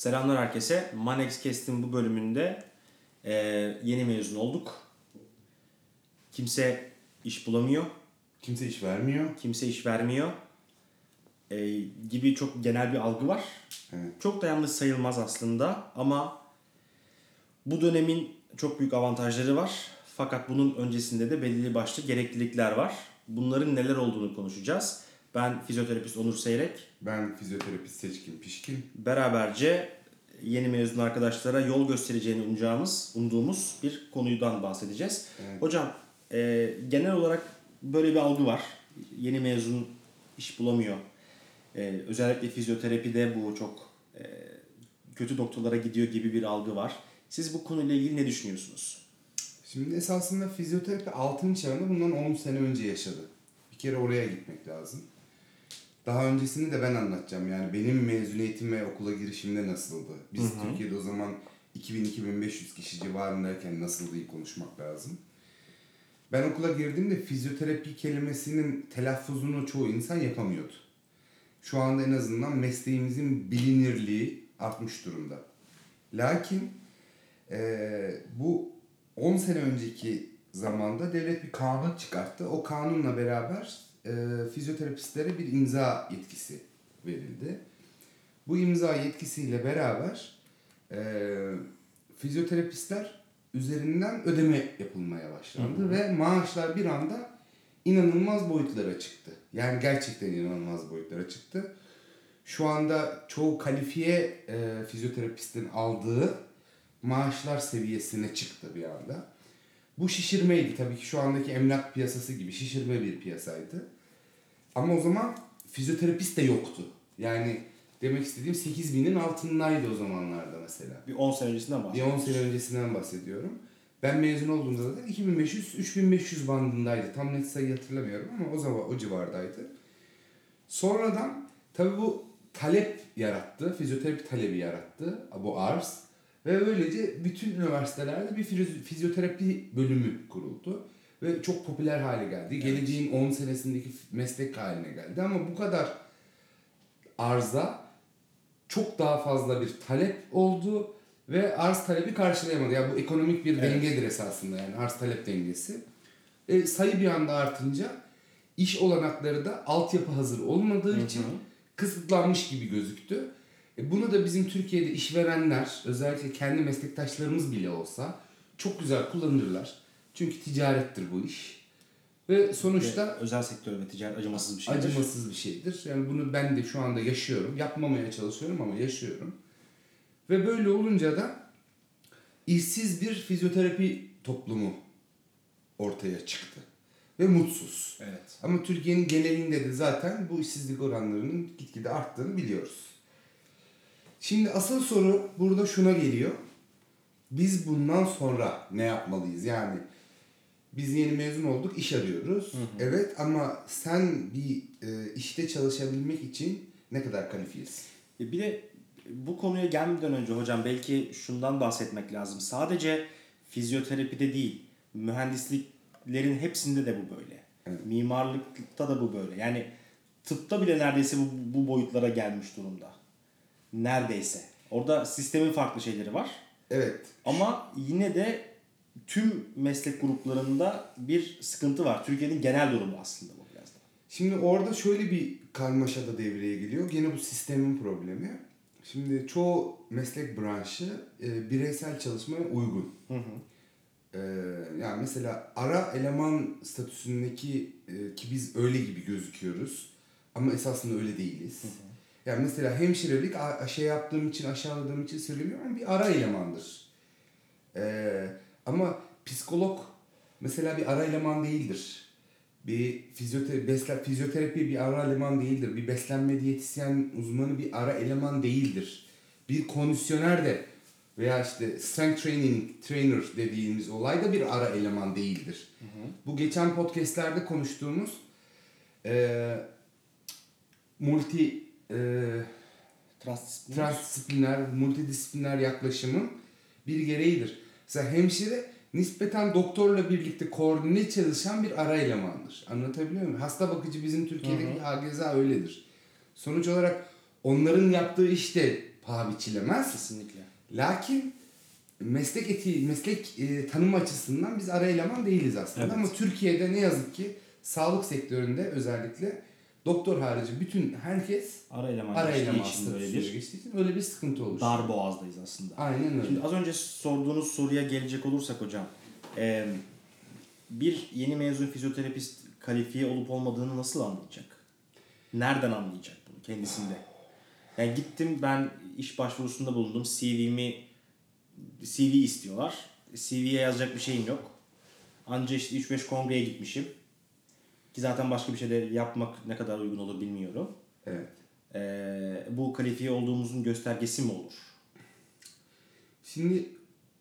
Selamlar herkese. Manex Cast'in bu bölümünde e, yeni mezun olduk. Kimse iş bulamıyor, Kimse iş vermiyor. kimse iş vermiyor e, gibi çok genel bir algı var. Evet. Çok da yanlış sayılmaz aslında ama bu dönemin çok büyük avantajları var. Fakat bunun öncesinde de belirli başlı gereklilikler var. Bunların neler olduğunu konuşacağız. Ben fizyoterapist Onur Seyrek. Ben fizyoterapist Seçkin Pişkin. beraberce yeni mezun arkadaşlara yol göstereceğini umacağımız, umduğumuz bir konudan bahsedeceğiz. Evet. Hocam e, genel olarak böyle bir algı var. Yeni mezun iş bulamıyor. E, özellikle fizyoterapide bu çok e, kötü noktalara gidiyor gibi bir algı var. Siz bu konuyla ilgili ne düşünüyorsunuz? Şimdi esasında fizyoterapi altın çağını bundan 10 sene önce yaşadı. Bir kere oraya gitmek lazım. Daha öncesini de ben anlatacağım. Yani benim mezuniyetim ve okula girişimde nasıldı? Biz Türkiye'de o zaman 2000-2500 kişi civarındayken nasıldı iyi konuşmak lazım. Ben okula girdiğimde fizyoterapi kelimesinin telaffuzunu çoğu insan yapamıyordu. Şu anda en azından mesleğimizin bilinirliği artmış durumda. Lakin eee, bu 10 sene önceki zamanda devlet bir kanun çıkarttı. O kanunla beraber fizyoterapistlere bir imza yetkisi verildi. Bu imza yetkisiyle beraber eee fizyoterapistler üzerinden ödeme yapılmaya başlandı ve maaşlar bir anda inanılmaz boyutlara çıktı. Yani gerçekten inanılmaz boyutlara çıktı. Şu anda çoğu kalifiye e, fizyoterapistin aldığı maaşlar seviyesine çıktı bir anda. Bu şişirmeydi tabii ki şu andaki emlak piyasası gibi şişirme bir piyasaydı. Ama o zaman fizyoterapist de yoktu. Yani demek istediğim 8 binin altındaydı o zamanlarda mesela. Bir 10 sene öncesinden Bir bahsedelim. 10 sene öncesinden bahsediyorum. Ben mezun olduğumda da 2500-3500 bandındaydı. Tam net sayı hatırlamıyorum ama o zaman o civardaydı. Sonradan tabii bu talep yarattı. Fizyoterapi talebi yarattı. Bu arz. Ve böylece bütün üniversitelerde bir fizyo- fizyoterapi bölümü kuruldu. Ve çok popüler hale geldi. Geleceğin 10 senesindeki meslek haline geldi. Ama bu kadar arza çok daha fazla bir talep oldu ve arz talebi karşılayamadı. Yani bu ekonomik bir Evet. dengedir esasında yani arz talep dengesi. E, sayı bir anda artınca iş olanakları da altyapı hazır olmadığı için kısıtlanmış gibi gözüktü. E, bunu da bizim Türkiye'de işverenler özellikle kendi meslektaşlarımız bile olsa çok güzel kullanırlar. Çünkü ticarettir bu iş. Ve sonuçta Ve özel sektör ve ticaret acımasız bir şey. acımasız bir şeydir. Yani bunu ben de şu anda yaşıyorum. Yapmamaya çalışıyorum ama yaşıyorum. Ve böyle olunca da işsiz bir fizyoterapi toplumu ortaya çıktı. Ve mutsuz. Evet. Ama Türkiye'nin genelinde de zaten bu işsizlik oranlarının gitgide arttığını biliyoruz. Şimdi asıl soru burada şuna geliyor. Biz bundan sonra ne yapmalıyız? Yani biz yeni mezun olduk, iş arıyoruz. Evet ama sen bir e, işte çalışabilmek için ne kadar kalifiyesin? E, Bir de bu konuya gelmeden önce hocam belki şundan bahsetmek lazım. Sadece fizyoterapide değil, mühendisliklerin hepsinde de bu böyle. Evet. Mimarlıkta da bu böyle. Yani tıpta bile neredeyse bu, bu boyutlara gelmiş durumda. Neredeyse. Orada sistemin farklı şeyleri var. Evet. Ama yine de tüm meslek gruplarında bir sıkıntı var. Türkiye'nin genel durumu aslında bu biraz da. Şimdi orada şöyle bir karmaşa da devreye giriyor. Gene bu sistemin problemi. Şimdi çoğu meslek branşı e, bireysel çalışmaya uygun. E, yani mesela ara eleman statüsündeki e, ki biz öyle gibi gözüküyoruz ama esasında öyle değiliz. Yani mesela hemşirelik şey yaptığım için aşağıladığım için söylemiyorum bir ara elemandır. E, ama psikolog mesela bir ara eleman değildir. Bir fizyoterapi, besle, fizyoterapi bir ara eleman değildir. Bir beslenme diyetisyen uzmanı bir ara eleman değildir. Bir kondisyoner de veya işte strength training trainer dediğimiz olay da bir ara eleman değildir. Bu geçen podcastlerde konuştuğumuz eee multi eee Transdisipliner. transdisipliner, multidisipliner yaklaşımın bir gereğidir. Mesela hemşire nispeten doktorla birlikte koordine çalışan bir ara elemandır. Anlatabiliyor muyum? Hasta bakıcı bizim Türkiye'deki HGZ öyledir. Sonuç olarak onların yaptığı iş de paha biçilemez. Kesinlikle. Lakin meslek eti, meslek e, tanımı açısından biz ara eleman değiliz aslında. Evet. Ama Türkiye'de ne yazık ki sağlık sektöründe özellikle doktor harici bütün herkes Ara eleman ara geçtiği eleman için böyle bir geçtiği için öyle bir sıkıntı oluşuyor. dar boğazdayız aslında. Aynen öyle. Şimdi az önce sorduğunuz soruya gelecek olursak hocam. e, bir yeni mezun fizyoterapist kalifiye olup olmadığını nasıl anlayacak? Nereden anlayacak bunu kendisinde? Yani gittim ben iş başvurusunda bulundum. CV'mi CV istiyorlar. CV'ye yazacak bir şeyim yok. Anca işte 3-5 kongreye gitmişim. Ki zaten başka bir şey de yapmak ne kadar uygun olur bilmiyorum. Evet. E, bu kalifiye olduğumuzun göstergesi mi olur? Şimdi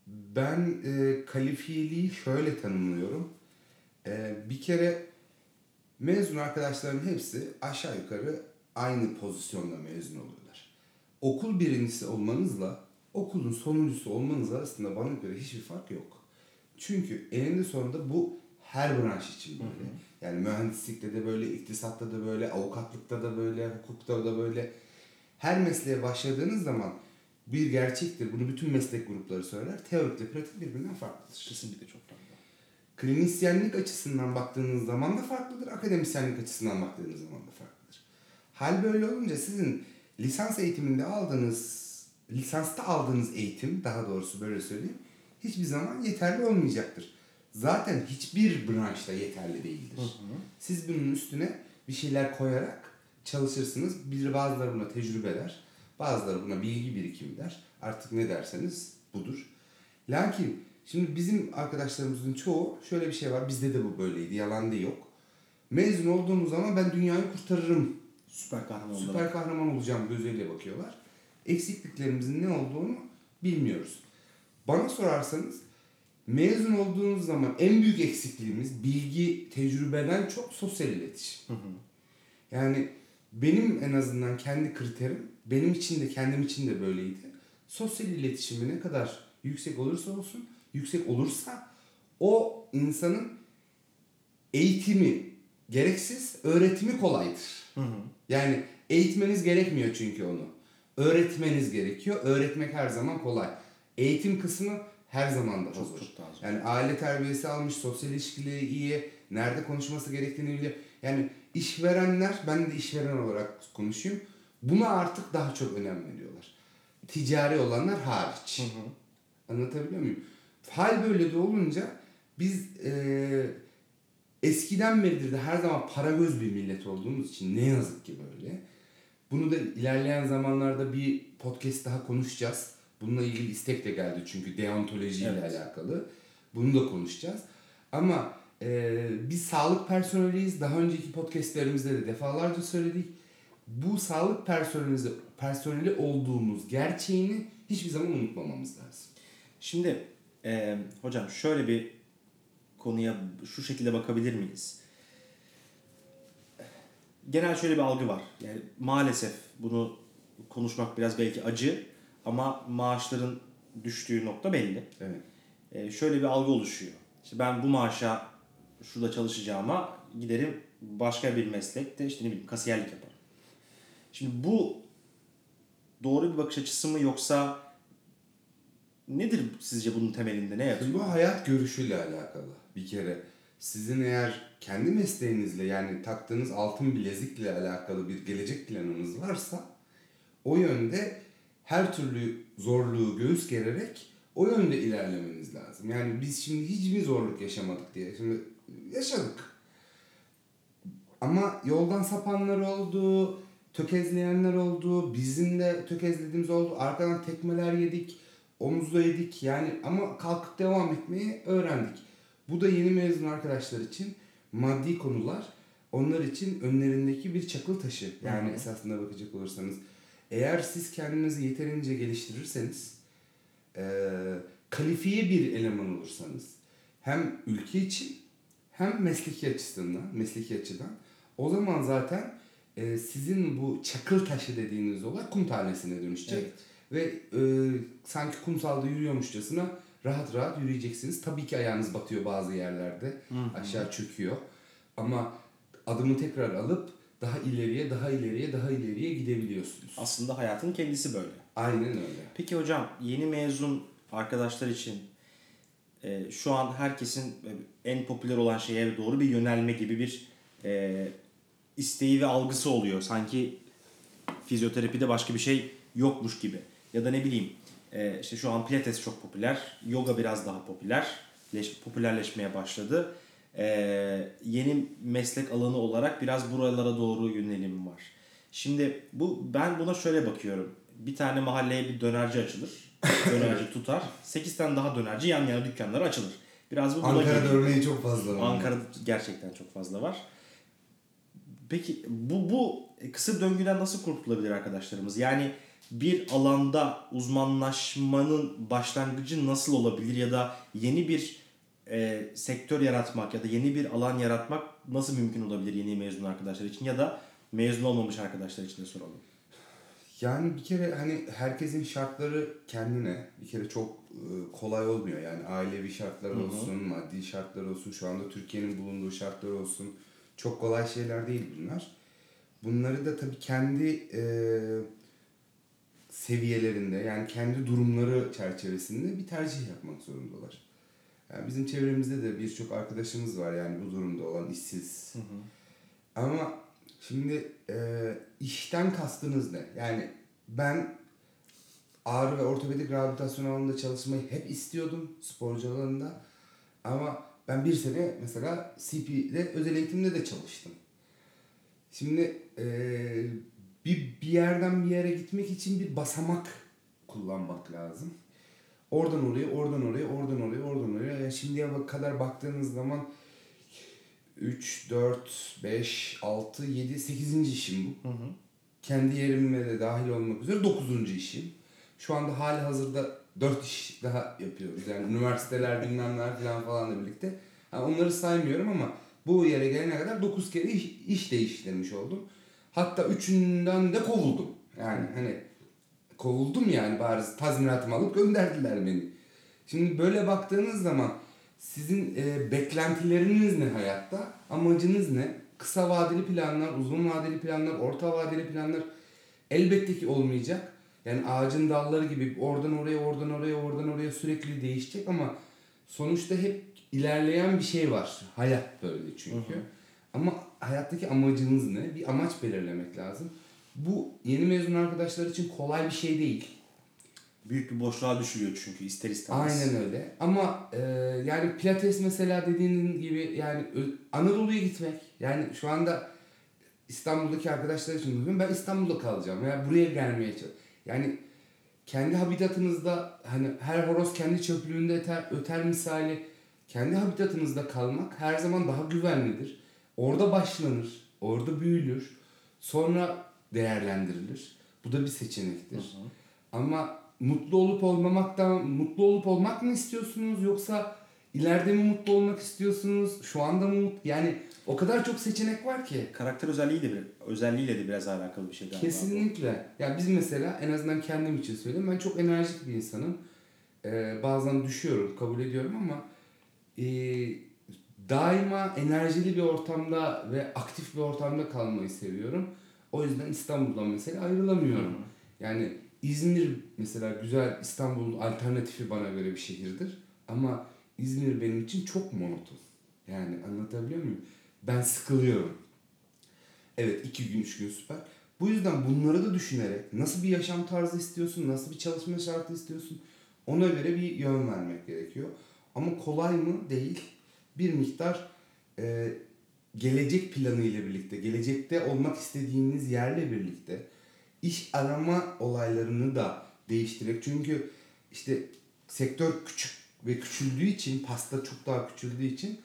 ben e, kalifiyeliği şöyle tanımlıyorum. E, bir kere mezun arkadaşların hepsi aşağı yukarı aynı pozisyonda mezun oluyorlar. Okul birincisi olmanızla okulun sonuncusu olmanız arasında bana göre hiçbir fark yok. Çünkü eninde sonunda bu her branş için böyle. Yani mühendislikte de böyle, iktisatta da böyle, avukatlıkta da böyle, hukukta da böyle. Her mesleğe başladığınız zaman bir gerçektir. Bunu bütün meslek grupları söyler. Teorikle pratik birbirinden farklıdır. Kesinlikle çok farklı. Klinisyenlik açısından baktığınız zaman da farklıdır. Akademisyenlik açısından baktığınız zaman da farklıdır. Hal böyle olunca sizin lisans eğitiminde aldığınız, lisansta aldığınız eğitim, daha doğrusu böyle söyleyeyim, hiçbir zaman yeterli olmayacaktır. Zaten hiçbir branşta yeterli değildir. Siz bunun üstüne bir şeyler koyarak çalışırsınız. Bir bazıları buna tecrübe der, bazıları buna bilgi birikimi der. Artık ne derseniz budur. Lakin şimdi bizim arkadaşlarımızın çoğu şöyle bir şey var. Bizde de bu böyleydi. Yalan değil yok. Mezun olduğumuz zaman ben dünyayı kurtarırım. Süper kahraman olarak. Süper kahraman olacağım gözüyle bakıyorlar. Eksikliklerimizin ne olduğunu bilmiyoruz. Bana sorarsanız mezun olduğunuz zaman en büyük eksikliğimiz bilgi, tecrübeden çok sosyal iletişim. Hı hı. Yani benim en azından kendi kriterim, benim için de kendim için de böyleydi. Sosyal iletişimi ne kadar yüksek olursa olsun, yüksek olursa o insanın eğitimi gereksiz, öğretimi kolaydır. Hı hı. Yani eğitmeniz gerekmiyor çünkü onu. Öğretmeniz gerekiyor. Öğretmek her zaman kolay. Eğitim kısmı her zaman da Çok zor. çok daha zor. Yani aile terbiyesi almış, sosyal ilişkileri iyi, nerede konuşması gerektiğini biliyor. Yani işverenler, ben de işveren olarak konuşayım. Buna artık daha çok önem veriyorlar. Ticari olanlar hariç. Hı hı. Anlatabiliyor muyum? Hal böyle de olunca biz eee, eskiden beridir de her zaman para göz bir millet olduğumuz için ne yazık ki böyle. Bunu da ilerleyen zamanlarda bir podcast daha konuşacağız. Bununla ilgili istek de geldi çünkü deontoloji ile Evet. alakalı. Bunu da konuşacağız. Ama eee, biz sağlık personeliyiz. Daha önceki podcastlerimizde de defalarca söyledik. Bu sağlık personeli, personeli olduğumuz gerçeğini hiçbir zaman unutmamamız lazım. Şimdi e, hocam şöyle bir konuya şu şekilde bakabilir miyiz? Genel şöyle bir algı var. Yani maalesef bunu konuşmak biraz belki acı ama maaşların düştüğü nokta belli. Evet. E, şöyle bir algı oluşuyor. İşte ben bu maaşa şurada çalışacağıma giderim başka bir meslekte işte ne bileyim kasiyerlik yaparım. Şimdi bu doğru bir bakış açısı mı yoksa nedir sizce bunun temelinde ne yatıyor? Bu hayat görüşüyle alakalı bir kere. Sizin eğer kendi mesleğinizle yani taktığınız altın bilezikle alakalı bir gelecek planınız varsa o yönde her türlü zorluğu göğüs gererek o yönde ilerlemeniz lazım. Yani biz şimdi hiç mi zorluk yaşamadık diye. Şimdi yaşadık. Ama yoldan sapanlar oldu, tökezleyenler oldu, bizim de tökezlediğimiz oldu. Arkadan tekmeler yedik, omuzda yedik yani ama kalkıp devam etmeyi öğrendik. Bu da yeni mezun arkadaşlar için maddi konular onlar için önlerindeki bir çakıl taşı. Yani hı. esasında bakacak olursanız eğer siz kendinizi yeterince geliştirirseniz eee kalifiye bir eleman olursanız hem ülke için hem mesleki açısından, mesleki açıdan o zaman zaten e, sizin bu çakıl taşı dediğiniz olay kum tanesine dönüşecek. Evet. Ve e, sanki kumsalda yürüyormuşçasına rahat rahat yürüyeceksiniz. Tabii ki ayağınız batıyor bazı yerlerde. Hı hı. Aşağı çöküyor. Ama adımı tekrar alıp daha ileriye, daha ileriye, daha ileriye gidebiliyorsunuz. Aslında hayatın kendisi böyle. Aynen öyle. Peki hocam yeni mezun arkadaşlar için e, şu an herkesin e, en popüler olan şeye doğru bir yönelme gibi bir e, isteği ve algısı oluyor. Sanki fizyoterapide başka bir şey yokmuş gibi. Ya da ne bileyim e, işte şu an pilates çok popüler, yoga biraz daha popüler, leş- popülerleşmeye başladı. E, yeni meslek alanı olarak biraz buralara doğru yönelim var. Şimdi bu ben buna şöyle bakıyorum. Bir tane mahalleye bir dönerci açılır. Dönerci tutar. 8 tane daha dönerci yan yana dükkanları açılır. Biraz bu Ankara'da geliyor. örneği çok fazla var. Ankara'da gerçekten çok fazla var. Peki bu bu kısır döngüden nasıl kurtulabilir arkadaşlarımız? Yani bir alanda uzmanlaşmanın başlangıcı nasıl olabilir ya da yeni bir e, sektör yaratmak ya da yeni bir alan yaratmak nasıl mümkün olabilir yeni mezun arkadaşlar için ya da mezun olmamış arkadaşlar için de soralım. Yani bir kere hani herkesin şartları kendine bir kere çok e, kolay olmuyor. Yani ailevi şartlar olsun, maddi şartlar olsun, şu anda Türkiye'nin bulunduğu şartlar olsun. Çok kolay şeyler değil bunlar. Bunları da tabii kendi e, seviyelerinde yani kendi durumları çerçevesinde bir tercih yapmak zorundalar. Yani bizim çevremizde de birçok arkadaşımız var yani bu durumda olan işsiz. Ama şimdi e, işten kastınız ne? Yani ben ağrı ve ortopedik rehabilitasyon alanında çalışmayı hep istiyordum sporcu alanında. Ama ben bir sene mesela CP'de özel eğitimde de çalıştım. Şimdi e, bir, bir yerden bir yere gitmek için bir basamak kullanmak lazım. Oradan oraya, oradan oraya, oradan oraya, oradan oraya. Yani şimdiye kadar baktığınız zaman 3, 4, 5, 6, 7, 8. işim bu. Kendi yerime de dahil olmak üzere 9. işim. Şu anda hali hazırda 4 iş daha yapıyoruz. Yani üniversiteler bilmem neler falan falanla birlikte. Ha, onları saymıyorum ama bu yere gelene kadar 9 kere iş, iş değiştirmiş oldum. Hatta üçünden de kovuldum. Yani hani kovuldum yani bariz tazminatımı alıp gönderdiler beni. Şimdi böyle baktığınız zaman sizin e, beklentileriniz ne hayatta? Amacınız ne? Kısa vadeli planlar, uzun vadeli planlar, orta vadeli planlar elbette ki olmayacak. Yani ağacın dalları gibi oradan oraya, oradan oraya, oradan oraya sürekli değişecek ama sonuçta hep ilerleyen bir şey var. Hayat böyle çünkü. Ama hayattaki amacınız ne? Bir amaç belirlemek lazım. Bu yeni mezun arkadaşlar için kolay bir şey değil. Büyük bir boşluğa düşürüyor çünkü ister istemez. Aynen öyle. Ama e, yani pilates mesela dediğin gibi yani Anadolu'ya gitmek. Yani şu anda İstanbul'daki arkadaşlar için diyorum ben İstanbul'da kalacağım. Yani buraya gelmeye çalış. Yani kendi habitatınızda hani her horoz kendi çöplüğünde öter, öter misali kendi habitatınızda kalmak her zaman daha güvenlidir. Orada başlanır, orada büyülür, sonra değerlendirilir. Bu da bir seçenektir. Ama mutlu olup olmamaktan mutlu olup olmak mı istiyorsunuz yoksa ileride mi mutlu olmak istiyorsunuz? Şu anda mı mutlu? Yani o kadar çok seçenek var ki. Karakter özelliği de bir, özelliğiyle de biraz alakalı bir şey galiba. Kesinlikle. Ya biz mesela en azından kendim için söyleyeyim. Ben çok enerjik bir insanım. Ee, bazen düşüyorum, kabul ediyorum ama e, daima enerjili bir ortamda ve aktif bir ortamda kalmayı seviyorum. O yüzden İstanbul'dan mesela ayrılamıyorum. Yani İzmir mesela güzel İstanbul'un alternatifi bana göre bir şehirdir. Ama İzmir benim için çok monoton. Yani anlatabiliyor muyum? Ben sıkılıyorum. Evet iki gün üç gün süper. Bu yüzden bunları da düşünerek nasıl bir yaşam tarzı istiyorsun, nasıl bir çalışma şartı istiyorsun ona göre bir yön vermek gerekiyor. Ama kolay mı? Değil. Bir miktar e, gelecek planı ile birlikte, gelecekte olmak istediğiniz yerle birlikte iş arama olaylarını da değiştirerek çünkü işte sektör küçük ve küçüldüğü için pasta çok daha küçüldüğü için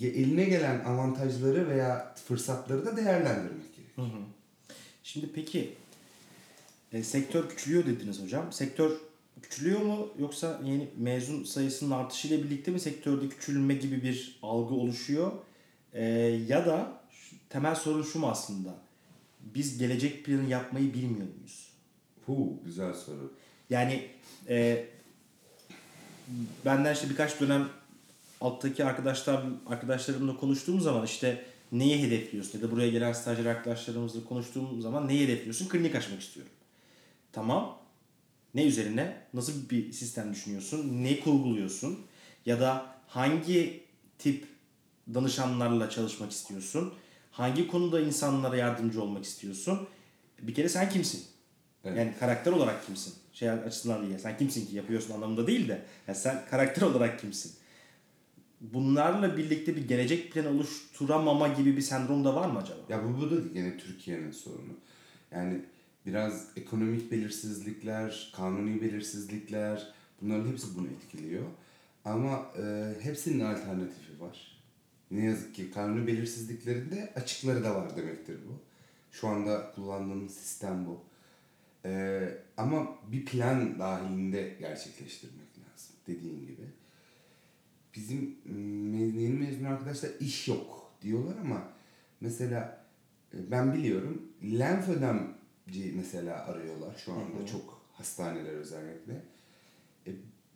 eline gelen avantajları veya fırsatları da değerlendirmek gerekiyor. Hı hı. Şimdi peki e, sektör küçülüyor dediniz hocam. Sektör küçülüyor mu yoksa yeni mezun sayısının artışıyla birlikte mi sektörde küçülme gibi bir algı oluşuyor? E, ya da şu- temel sorun şu mu aslında? Biz gelecek planı yapmayı bilmiyor muyuz? Hu, güzel soru. Yani e, benden işte birkaç dönem alttaki arkadaşlar arkadaşlarımla konuştuğum zaman işte neyi hedefliyorsun ya da buraya gelen stajyer arkadaşlarımızla konuştuğum zaman neyi hedefliyorsun? Klinik açmak istiyorum. Tamam. Ne üzerine? Nasıl bir sistem düşünüyorsun? Ne kurguluyorsun? Ya da hangi tip danışanlarla çalışmak istiyorsun? Hangi konuda insanlara yardımcı olmak istiyorsun? Bir kere sen kimsin? Evet. Yani karakter olarak kimsin? Şey açısından değil. Sen kimsin ki yapıyorsun anlamında değil de. Yani sen karakter olarak kimsin? Bunlarla birlikte bir gelecek planı oluşturamama gibi bir sendrom da var mı acaba? Ya bu, bu da yine Türkiye'nin sorunu. Yani biraz ekonomik belirsizlikler, kanuni belirsizlikler bunların hepsi bunu etkiliyor. Ama e, hepsinin alternatifi var. Ne yazık ki kanuni belirsizliklerinde açıkları da var demektir bu. Şu anda kullandığımız sistem bu. E, ama bir plan dahilinde gerçekleştirmek lazım dediğin gibi. Bizim me- yeni mezun arkadaşlar iş yok diyorlar ama mesela e, ben biliyorum lenfödemci mesela arıyorlar şu anda çok hastaneler özellikle. E,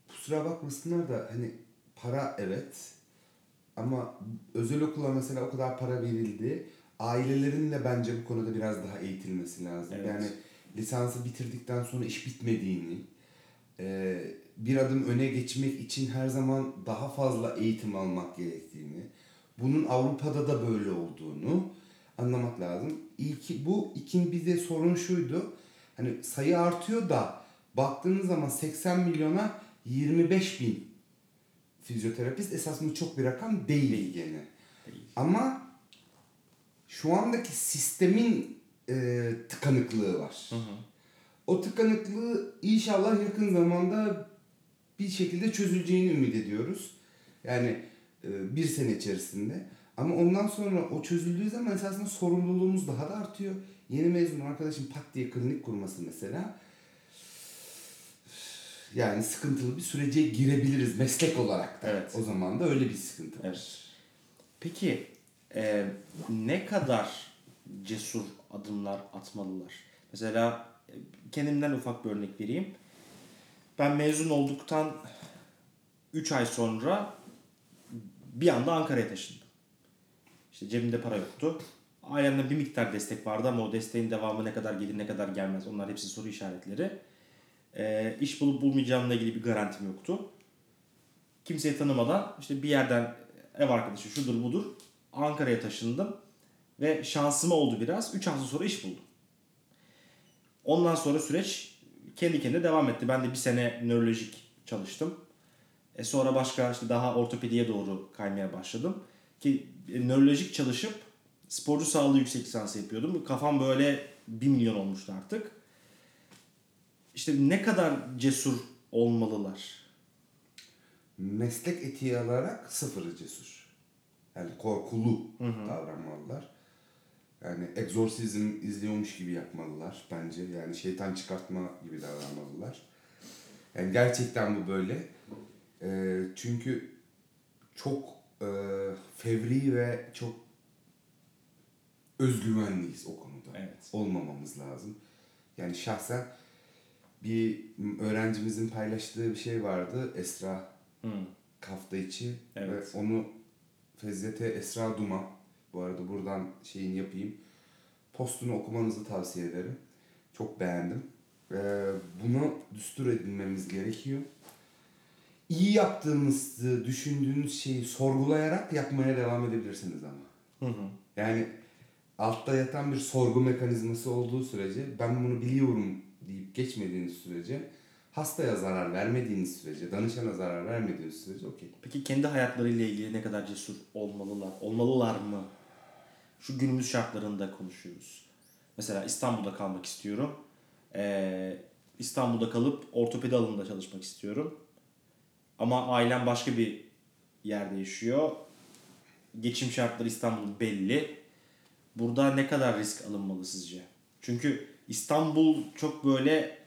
kusura bakmasınlar da hani para evet ama özel okula mesela o kadar para verildi. Ailelerin de bence bu konuda biraz daha eğitilmesi lazım. Evet. Yani lisansı bitirdikten sonra iş bitmediğini, bir adım öne geçmek için her zaman daha fazla eğitim almak gerektiğini, bunun Avrupa'da da böyle olduğunu anlamak lazım. İlki, bu ikinci bir de sorun şuydu. Hani sayı artıyor da baktığınız zaman 80 milyona 25 bin fizyoterapist esasında çok bir rakam değil gene. Değil. Ama şu andaki sistemin e, tıkanıklığı var. O tıkanıklığı inşallah yakın zamanda bir şekilde çözüleceğini ümit ediyoruz. Yani e, bir sene içerisinde. Ama ondan sonra o çözüldüğü zaman esasında sorumluluğumuz daha da artıyor. Yeni mezun arkadaşım pat diye klinik kurması mesela. Yani sıkıntılı bir sürece girebiliriz meslek olarak da. Evet. O zaman da öyle bir sıkıntı var. Evet. Peki e, ne kadar cesur adımlar atmalılar? Mesela e, kendimden ufak bir örnek vereyim. Ben mezun olduktan 3 ay sonra bir anda Ankara'ya taşındım. İşte cebimde para yoktu. Ailemden bir miktar destek vardı ama o desteğin devamı ne kadar gelir ne kadar gelmez onlar hepsi soru işaretleri. E, iş bulup bulmayacağımla ilgili bir garantim yoktu kimseyi tanımadan işte bir yerden ev arkadaşı şudur budur Ankara'ya taşındım ve şansıma oldu biraz. 3 hafta sonra iş buldum. Ondan sonra süreç kendi kendine devam etti. Ben de bir sene nörolojik çalıştım. E sonra başka işte daha ortopediye doğru kaymaya başladım. Ki e, nörolojik çalışıp sporcu sağlığı yüksek lisansı yapıyordum. Kafam böyle 1 milyon olmuştu artık. İşte ne kadar cesur olmalılar? meslek etiği alarak sıfırı cesur. Yani korkulu davranmalılar. Yani egzorsizm izliyormuş gibi yapmalılar bence. Yani şeytan çıkartma gibi davranmalılar. Yani gerçekten bu böyle. Ee, çünkü çok e, fevri ve çok özgüvenliyiz o konuda. Evet. Olmamamız lazım. Yani şahsen bir öğrencimizin paylaştığı bir şey vardı. Esra Hı. hafta içi Evet. ve onu Fezzete Esra Duman bu arada buradan şeyini yapayım. Postunu okumanızı tavsiye ederim. Çok beğendim. Ee, bunu düstur edinmemiz gerekiyor. İyi yaptığınızı düşündüğünüz şeyi sorgulayarak yapmaya devam edebilirsiniz ama. Hı hı. Yani altta yatan bir sorgu mekanizması olduğu sürece ben bunu biliyorum deyip geçmediğiniz sürece hastaya zarar vermediğiniz sürece, danışana zarar vermediğiniz sürece okey. Peki kendi hayatlarıyla ilgili ne kadar cesur olmalılar? Olmalılar mı? Şu günümüz şartlarında konuşuyoruz. Mesela İstanbul'da kalmak istiyorum. Ee, İstanbul'da kalıp ortopedi alanında çalışmak istiyorum. Ama ailem başka bir yerde yaşıyor. Geçim şartları İstanbul belli. Burada ne kadar risk alınmalı sizce? Çünkü İstanbul çok böyle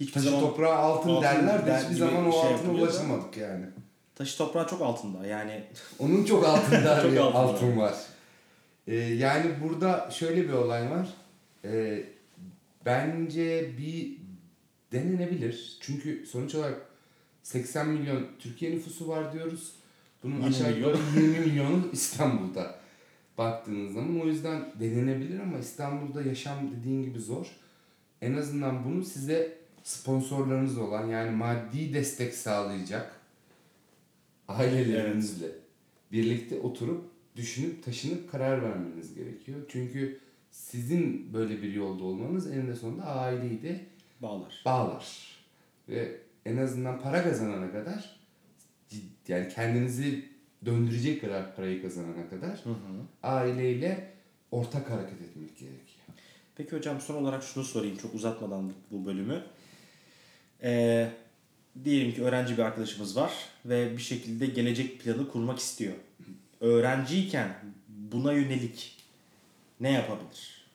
hiçbir Taşı zaman toprağa altın, altın derler de hiçbir zaman o şey altına da. ulaşamadık yani. taşı toprağı çok altında. Yani Onun çok altında Çok bir altın var. Ee, yani burada şöyle bir olay var. Ee, bence bir denenebilir. Çünkü sonuç olarak 80 milyon Türkiye nüfusu var diyoruz. Bunun 20 aşağı yukarı milyon. 20 milyonu İstanbul'da baktığınız zaman. O yüzden denenebilir ama İstanbul'da yaşam dediğin gibi zor. En azından bunu size sponsorlarınız olan yani maddi destek sağlayacak ailelerinizle birlikte oturup düşünüp taşınıp karar vermeniz gerekiyor. Çünkü sizin böyle bir yolda olmanız eninde sonunda aileyi de Bağlar. bağlar. Ve en azından para kazanana kadar yani kendinizi döndürecek kadar parayı kazanana kadar Hı hı. aileyle ortak hareket etmek gerekiyor. Peki hocam son olarak şunu sorayım çok uzatmadan bu bölümü. Ee, diyelim ki öğrenci bir arkadaşımız var ve bir şekilde gelecek planı kurmak istiyor. Öğrenciyken buna yönelik ne yapabilir?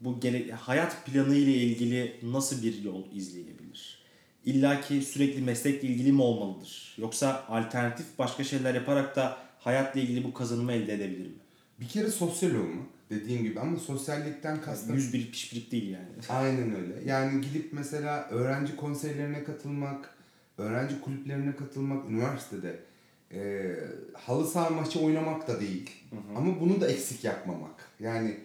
Bu gele, hayat planı ile ilgili nasıl bir yol izleyebilir? İlla ki sürekli meslekle ilgili mi olmalıdır? Yoksa alternatif başka şeyler yaparak da hayatla ilgili bu kazanımı elde edebilir mi? Bir kere sosyal olmak dediğim gibi ama sosyallikten kastım Yüz bir pişpirik değil yani. Aynen öyle. Yani gidip mesela öğrenci konseylerine katılmak, öğrenci kulüplerine katılmak, üniversitede e, halı saha maçı oynamak da değil. Ama bunu da eksik yapmamak. Yani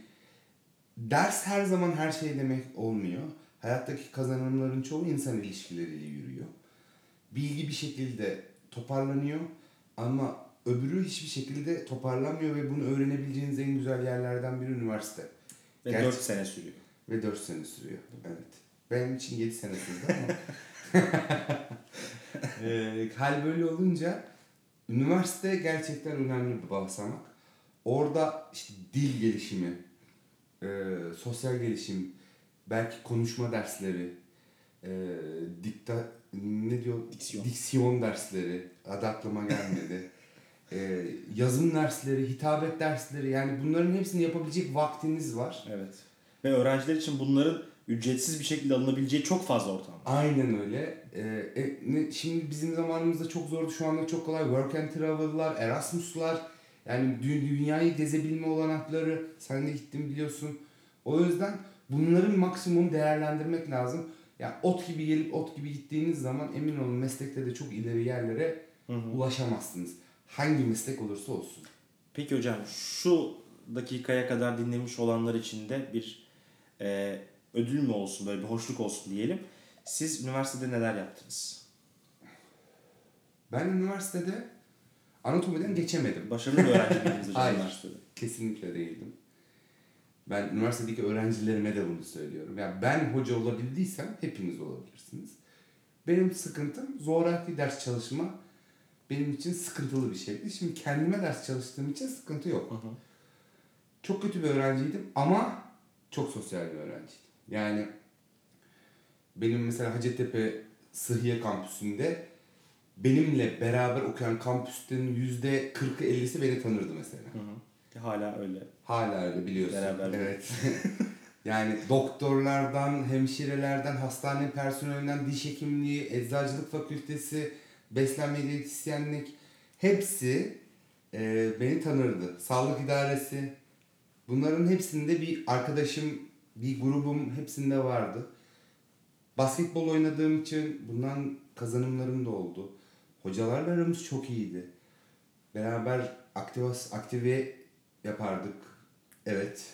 ders her zaman her şey demek olmuyor. Hayattaki kazanımların çoğu insan ilişkileriyle yürüyor. Bilgi bir şekilde toparlanıyor ama öbürü hiçbir şekilde toparlanmıyor ve bunu öğrenebileceğiniz en güzel yerlerden biri üniversite. Ve Gerçi- 4 sene sürüyor. Ve 4 sene sürüyor. Evet. Benim için 7 sene sürdü ama. Eee, hal böyle olunca üniversite gerçekten önemli bir basamak. Orada işte dil gelişimi, eee, sosyal gelişim, belki konuşma dersleri, eee, dikta ne diyor? Diksiyon. Diksiyon dersleri. Adı aklıma gelmedi. Eee, yazım dersleri, hitabet dersleri yani bunların hepsini yapabilecek vaktiniz var. Evet. Ve öğrenciler için bunların ücretsiz bir şekilde alınabileceği çok fazla ortam. var. Aynen öyle. Ee, e, ne- şimdi bizim zamanımızda çok zordu. Şu anda çok kolay. Work and travel'lar, Erasmus'lar. Yani dü- dünyayı gezebilme olanakları. Sen de gittin biliyorsun. O yüzden bunların maksimum değerlendirmek lazım. Ya ot gibi gelip ot gibi gittiğiniz zaman emin olun meslekte de çok ileri yerlere ulaşamazsınız. Hangi meslek olursa olsun. Peki hocam şu dakikaya kadar dinlemiş olanlar için de bir e, ödül mü olsun böyle bir hoşluk olsun diyelim. Siz üniversitede neler yaptınız? Ben üniversitede anatomiden geçemedim. Başarılı bir öğrenci miydiniz hocam Hayır. üniversitede? Kesinlikle değildim. Ben üniversitedeki öğrencilerime de bunu söylüyorum. Yani ben hoca olabildiysem hepiniz olabilirsiniz. Benim sıkıntım zoraki ders çalışma benim için sıkıntılı bir şeydi. Şimdi kendime ders çalıştığım için sıkıntı yok. Hı hı. Çok kötü bir öğrenciydim ama çok sosyal bir öğrenciydim. Yani benim mesela Hacettepe Sıhhiye kampüsünde benimle beraber okuyan kampüslerin yüzde 40'ı 50'si beni tanırdı mesela. Hı hı. Hala öyle. Hala öyle biliyorsun. Beraber. Evet. yani doktorlardan, hemşirelerden, hastane personelinden, diş hekimliği, eczacılık fakültesi, beslenme diyetisyenlik hepsi e, beni tanırdı. Sağlık idaresi. Bunların hepsinde bir arkadaşım, bir grubum hepsinde vardı. Basketbol oynadığım için bundan kazanımlarım da oldu. Hocalarla aramız çok iyiydi. Beraber aktivas, aktive yapardık. Evet.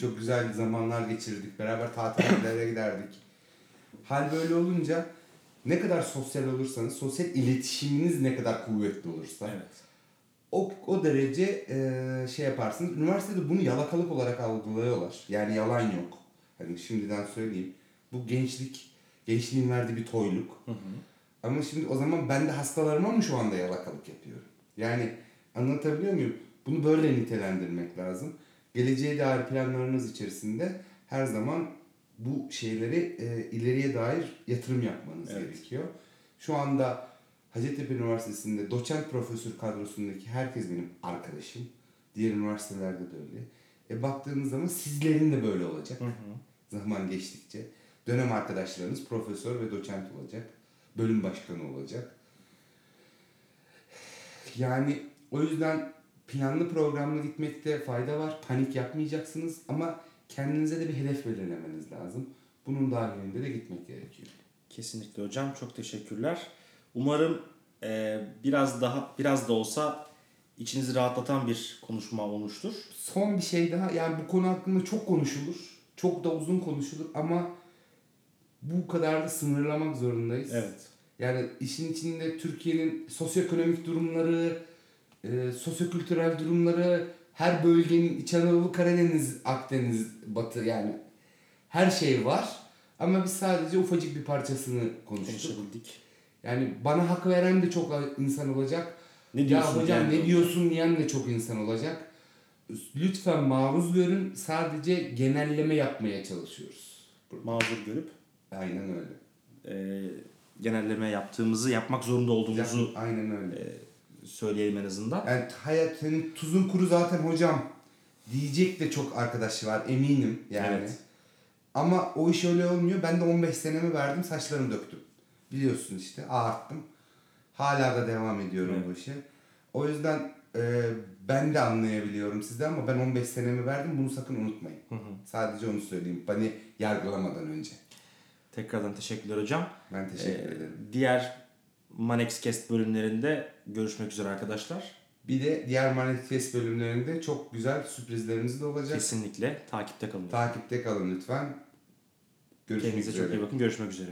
Çok güzel zamanlar geçirdik. Beraber tatillere giderdik. Hal böyle olunca ne kadar sosyal olursanız, sosyal iletişiminiz ne kadar kuvvetli olursa Evet. o, o derece e, şey yaparsınız. Üniversitede bunu yalakalık olarak algılıyorlar. Yani yalan yok. Hani şimdiden söyleyeyim. Bu gençlik, gençliğin verdiği bir toyluk. Hı hı. Ama şimdi o zaman ben de hastalarıma mı şu anda yalakalık yapıyorum? Yani anlatabiliyor muyum? Bunu böyle nitelendirmek lazım. Geleceğe dair planlarınız içerisinde her zaman bu şeyleri e, ileriye dair yatırım yapmanız Evet. gerekiyor. Şu anda Hacettepe Üniversitesi'nde doçent profesör kadrosundaki herkes benim arkadaşım. Diğer üniversitelerde de öyle. E baktığınız zaman sizlerin de böyle olacak Hı hı. zaman geçtikçe. Dönem arkadaşlarınız profesör ve doçent olacak. Bölüm başkanı olacak. Yani o yüzden planlı programlı gitmekte fayda var. Panik yapmayacaksınız ama kendinize de bir hedef belirlemeniz lazım. Bunun dahilinde de gitmek gerekiyor. Kesinlikle hocam çok teşekkürler. Umarım e, biraz daha biraz da olsa içinizi rahatlatan bir konuşma olmuştur. Son bir şey daha yani bu konu hakkında çok konuşulur. Çok da uzun konuşulur ama bu kadar da sınırlamak zorundayız. Evet. Yani işin içinde Türkiye'nin sosyoekonomik durumları, e, sosyokültürel durumları, her bölgenin İç Anadolu, Karadeniz, Akdeniz, Batı yani her şey var. Ama biz sadece ufacık bir parçasını konuştuk. Yani bana hak veren de çok insan olacak. Ne diyorsun Ya hocam yani? ne diyorsun diyen de çok insan olacak. Lütfen maruz görün. Sadece genelleme yapmaya çalışıyoruz. Mazur görüp Aynen öyle. e, genelleme yaptığımızı, yapmak zorunda olduğumuzu Aynen öyle. Söyleyelim en azından. Yani hayat senin tuzun kuru zaten hocam diyecek de çok arkadaş var eminim yani. Evet. Ama o iş öyle olmuyor. Ben de 15 senemi verdim saçlarımı döktüm. Biliyorsun işte ağarttım. Hala da devam ediyorum Evet. bu işe. O yüzden e, ben de anlayabiliyorum sizden ama ben 15 senemi verdim bunu sakın unutmayın. Sadece onu söyleyeyim. Beni yargılamadan önce. Tekrardan teşekkürler hocam. Ben teşekkür Ee, ederim. Diğer Manexcast bölümlerinde görüşmek üzere arkadaşlar. Bir de diğer manifest bölümlerinde çok güzel sürprizlerimiz de olacak. Kesinlikle takipte kalın. Takipte kalın lütfen. Görüşmek Kendinize üzere. çok iyi bakın. Görüşmek üzere.